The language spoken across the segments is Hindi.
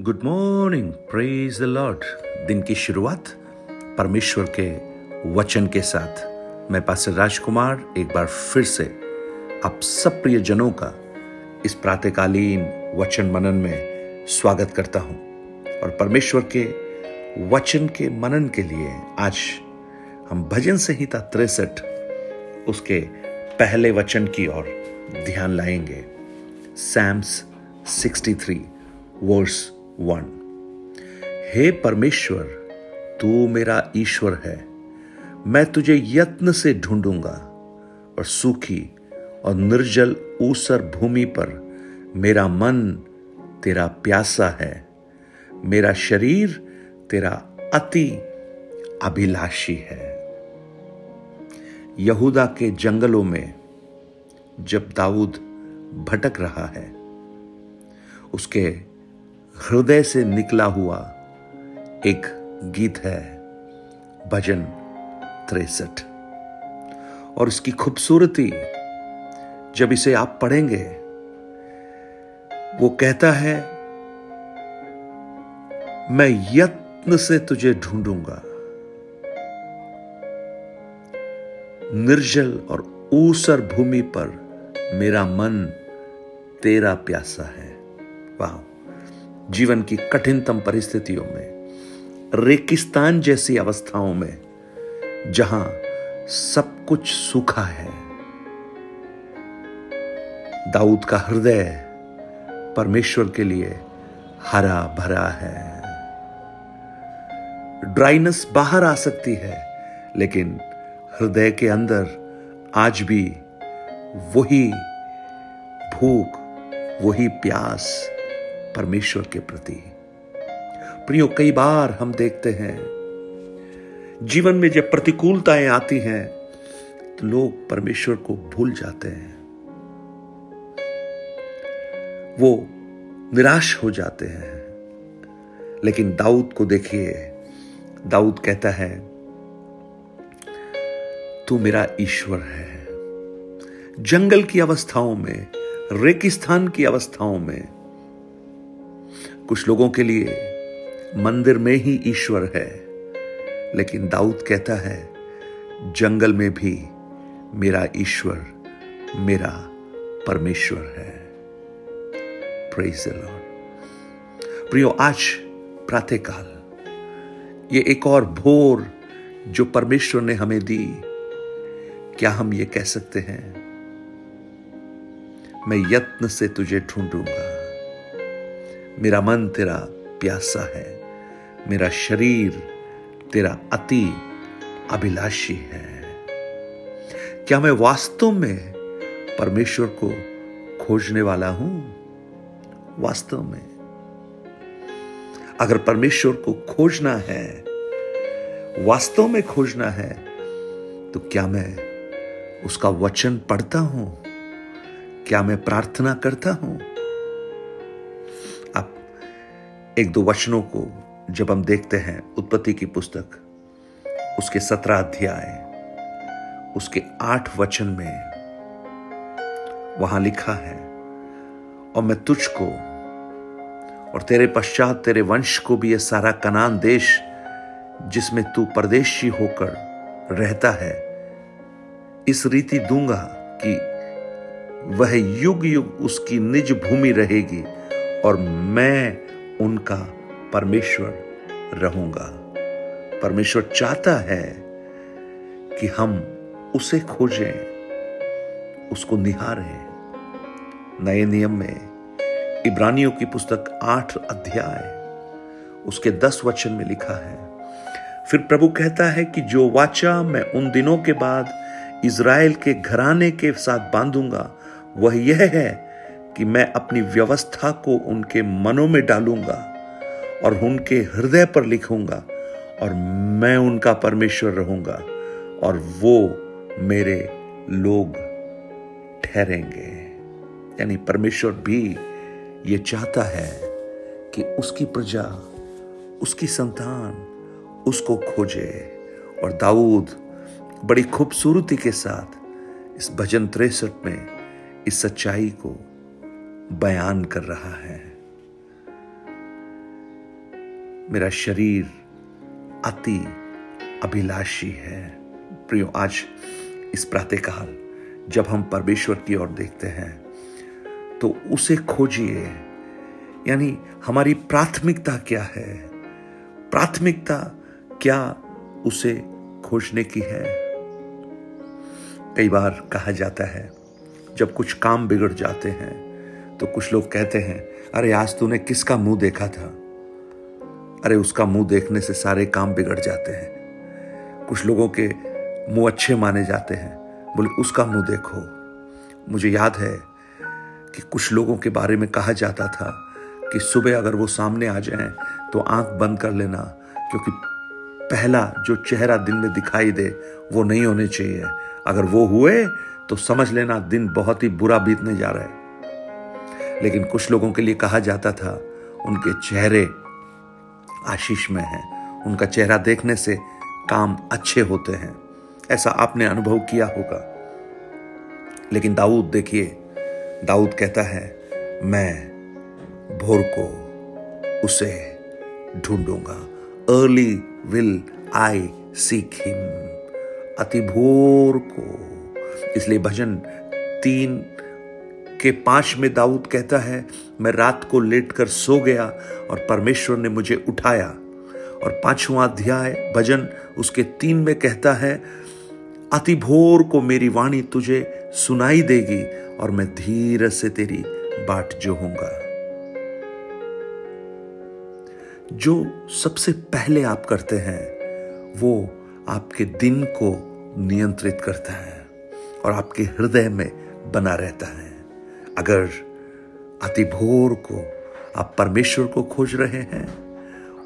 Good morning praise the lord दिन की शुरुआत परमेश्वर के वचन के साथ। मैं पास राजकुमार, एक बार फिर से आप सब प्रिय जनों का इस प्रातकालीन वचन मनन में स्वागत करता हूँ। और परमेश्वर के वचन के मनन के लिए आज हम भजन संहिता तिरसठ, उसके पहले वचन की ओर ध्यान लाएँगे। Sam's 63 verse one. हे परमेश्वर, तू मेरा ईश्वर है। मैं तुझे यत्न से ढूंढूँगा और सूखी और निर्जल ऊसर भूमि पर मेरा मन तेरा प्यासा है। मेरा शरीर तेरा अति अभिलाषी है। यहूदा के जंगलों में जब दाऊद भटक रहा है, उसके हृदय से निकला हुआ एक गीत है, भजन तिरसठ। और इसकी खूबसूरती, जब इसे आप पढ़ेंगे, वो कहता है, मैं यत्न से तुझे ढूंढूँगा। निर्जल और ऊसर भूमि पर मेरा मन तेरा प्यासा है। वाह। जीवन की कठिनतम परिस्थितियों में रेकिस्तान जैसी अवस्थाओं में, जहाँ सब कुछ सूखा है। दाऊद का हृदय परमेश्वर के लिए हरा भरा है। ड्राइनेस बाहर आ सकती है, लेकिन हृदय के अंदर आज भी वही भूख, वही प्यास परमेश्वर के प्रति। प्रियो, कई बार हम देखते हैं, जीवन में जब प्रतिकूलताएँ आती हैं तो लोग परमेश्वर को भूल जाते हैं। वो निराश हो जाते हैं। लेकिन दाऊद को देखिए, दाऊद कहता है, तू मेरा ईश्वर है। जंगल की अवस्थाओं में, रेगिस्तान की अवस्थाओं में कुछ लोगों के लिए मंदिर में ही ईश्वर है। लेकिन दाऊद कहता है, जंगल में भी मेरा ईश्वर, मेरा परमेश्वर है। प्रियो, आज प्रातःकाल, ये एक और भोर जो परमेश्वर ने हमें दी, क्या हम ये कह सकते हैं? मैं यत्न से तुझे ढूंढूँगा। मेरा मन तेरा प्यासा है, मेरा शरीर तेरा अति अभिलाषी है। क्या मैं वास्तव में परमेश्वर को खोजने वाला हूँ? वास्तव में। अगर परमेश्वर को खोजना है, वास्तव में खोजना है तो क्या मैं उसका वचन पढ़ता हूँ? क्या मैं प्रार्थना करता हूँ? एक दो वचनों को जब हम देखते हैं उत्पत्ति की पुस्तक, उसके सत्रह अध्याय, उसके आठ वचन में वहाँ लिखा है, और मैं तुझको और तेरे पश्चात तेरे वंश को भी यह सारा कनान देश, जिसमें तू परदेशी होकर रहता है, इस रीति दूँगा कि वह युग युग उसकी निज भूमि रहेगी और मैं उनका परमेश्वर रहूँगा। परमेश्वर चाहता है कि हम उसे खोजें, उसको निहारें। नए नियम में इब्रानियों की पुस्तक आठ अध्याय, उसके दस वचन में लिखा है, फिर प्रभु कहता है कि जो वाचा मैं उन दिनों के बाद इज़राइल के घराने के साथ बांधूँगा, वह यह है कि मैं अपनी व्यवस्था को उनके मनों में डालूँगा और उनके हृदय पर लिखूँगा और मैं उनका परमेश्वर रहूँगा और वो मेरे लोग ठहरेंगे। यानी परमेश्वर भी ये चाहता है कि उसकी प्रजा, उसकी संतान उसको खोजे और दाऊद बड़ी खूबसूरती के साथ इस भजन तिरसठ में इस सच्चाई को बयान कर रहा है। मेरा शरीर अति अभिलाषी है। प्रियो, आज इस प्रातःकाल जब हम परमेश्वर की ओर देखते हैं तो उसे खोजिए। यानी हमारी प्राथमिकता क्या है? प्राथमिकता क्या उसे खोजने की है? कई बार कहा जाता है, जब कुछ काम बिगड़ जाते हैं तो कुछ लोग कहते हैं, अरे, आज तूने किसका मुँह देखा था? अरे, उसका मुँह देखने से सारे काम बिगड़ जाते हैं। कुछ लोगों के मुँह अच्छे माने जाते हैं। बोले, उसका मुँह देखो। मुझे याद है कि कुछ लोगों के बारे में कहा जाता था कि सुबह अगर वो सामने आ जाएँ तो आँख बंद कर लेना, क्योंकि पहला जो चेहरा दिन में दिखाई दे, वो नहीं होने चाहिए। अगर वो हुए तो समझ लेना दिन बहुत ही बुरा बीतने जा रहा है। लेकिन कुछ लोगों के लिए कहा जाता था, उनके चेहरे आशीष में हैं। उनका चेहरा देखने से काम अच्छे होते हैं। ऐसा आपने अनुभव किया होगा। लेकिन दाऊद देखिए, दाऊद कहता है, मैं भोर को उसे ढूंढूँगा। Early will I seek him अति भोर को। इसलिए भजन तीन के पाँच में दाऊद कहता है, मैं रात को लेटकर सो गया और परमेश्वर ने मुझे उठाया। और पांचवा अध्याय, भजन उसके तीन में कहता है, अति भोर को मेरी वाणी तुझे सुनाई देगी और मैं धीरे से तेरी बाट जोहूँगा। जो सबसे पहले आप करते हैं, वो आपके दिन को नियंत्रित करता है और आपके हृदय में बना रहता है। अगर अति भोर को आप परमेश्वर को खोज रहे हैं,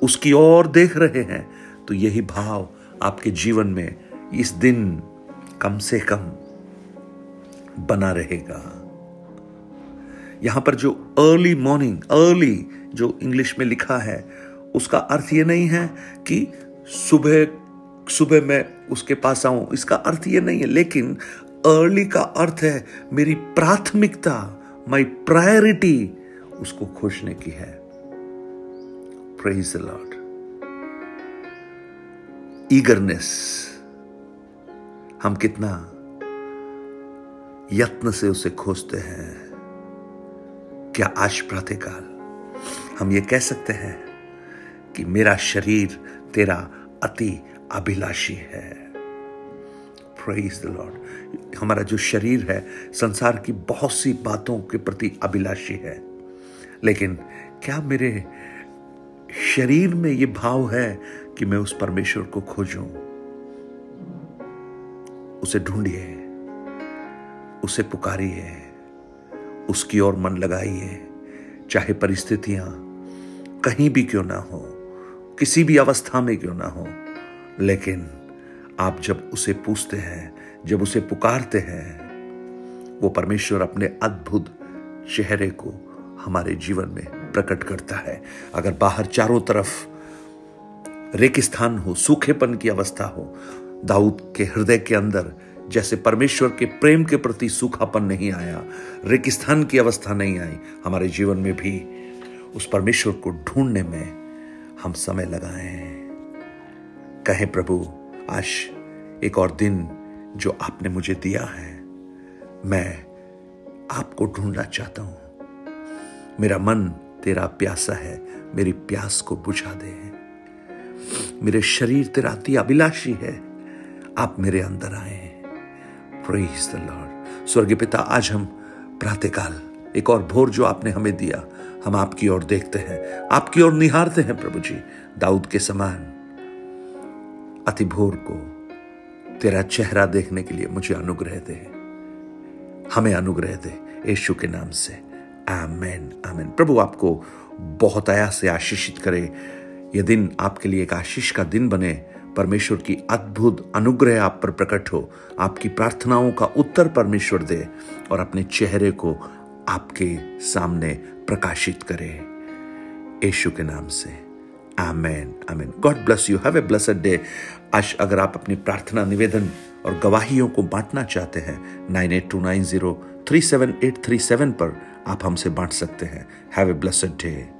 उसकी ओर देख रहे हैं तो यही भाव आपके जीवन में इस दिन कम से कम बना रहेगा। यहाँ पर जो अर्ली मॉर्निंग अर्ली जो इंग्लिश में लिखा है, उसका अर्थ ये नहीं है कि सुबह सुबह मैं उसके पास आऊँ, इसका अर्थ ये नहीं है, लेकिन अर्ली का अर्थ है मेरी प्राथमिकता। माई प्रायोरिटी उसको खोजने की है। प्रेज लॉर्ड ईगरनेस हम कितना यत्न से उसे खोजते हैं। क्या आज प्रातःकाल हम ये कह सकते हैं कि मेरा शरीर तेरा अति अभिलाषी है। प्रेज द लॉर्ड हमारा जो शरीर है, संसार की बहुत सी बातों के प्रति अभिलाषी है। लेकिन क्या मेरे शरीर में ये भाव है कि मैं उस परमेश्वर को खोजूं? उसे ढूंढिए, उसे पुकारिए, उसकी ओर मन लगाइए, चाहे परिस्थितियाँ कहीं भी क्यों ना हो, किसी भी अवस्था में क्यों ना हो, लेकिन आप जब उसे पूछते हैं, जब उसे पुकारते हैं, वो परमेश्वर अपने अद्भुत चेहरे को हमारे जीवन में प्रकट करता है। अगर बाहर चारों तरफ़ रेगिस्तान हो, सूखेपन की अवस्था हो, दाऊद के हृदय के अंदर जैसे परमेश्वर के प्रेम के प्रति सूखापन नहीं आया, रेगिस्तान की अवस्था नहीं आई, हमारे जीवन में भी उस परमेश्वर को ढूँढने में हम समय लगाए। कहे प्रभु आज एक और दिन जो आपने मुझे दिया है, मैं आपको ढूंढना चाहता हूँ। मेरा मन तेरा प्यासा है, मेरी प्यास को बुझा दे। मेरे शरीर तेरा अति अभिलाषी है, आप मेरे अंदर आए। प्रेज द लॉर्ड स्वर्गीय पिता, आज हम प्रातःकाल, एक और भोर जो आपने हमें दिया, हम आपकी ओर देखते हैं, आपकी ओर निहारते हैं प्रभु जी, दाऊद के समान। अति भोर को तेरा चेहरा देखने के लिए मुझे अनुग्रह दे। हमें अनुग्रह दे यीशु के नाम से। आमेन आमेन। प्रभु आपको बहुत आया से आशीषित करे। यह दिन आपके लिए एक आशीष का दिन बने। परमेश्वर की अद्भुत अनुग्रह आप पर प्रकट हो। आपकी प्रार्थनाओं का उत्तर परमेश्वर दे और अपने चेहरे को आपके सामने प्रकाशित करे। यीशु के नाम से। Amen amen god bless you have a blessed day आज अगर आप अपनी प्रार्थना, निवेदन और गवाहियों को बांटना चाहते हैं nine eight two nine zero three seven eight three seven पर आप हमसे बांट सकते हैं. Have a blessed day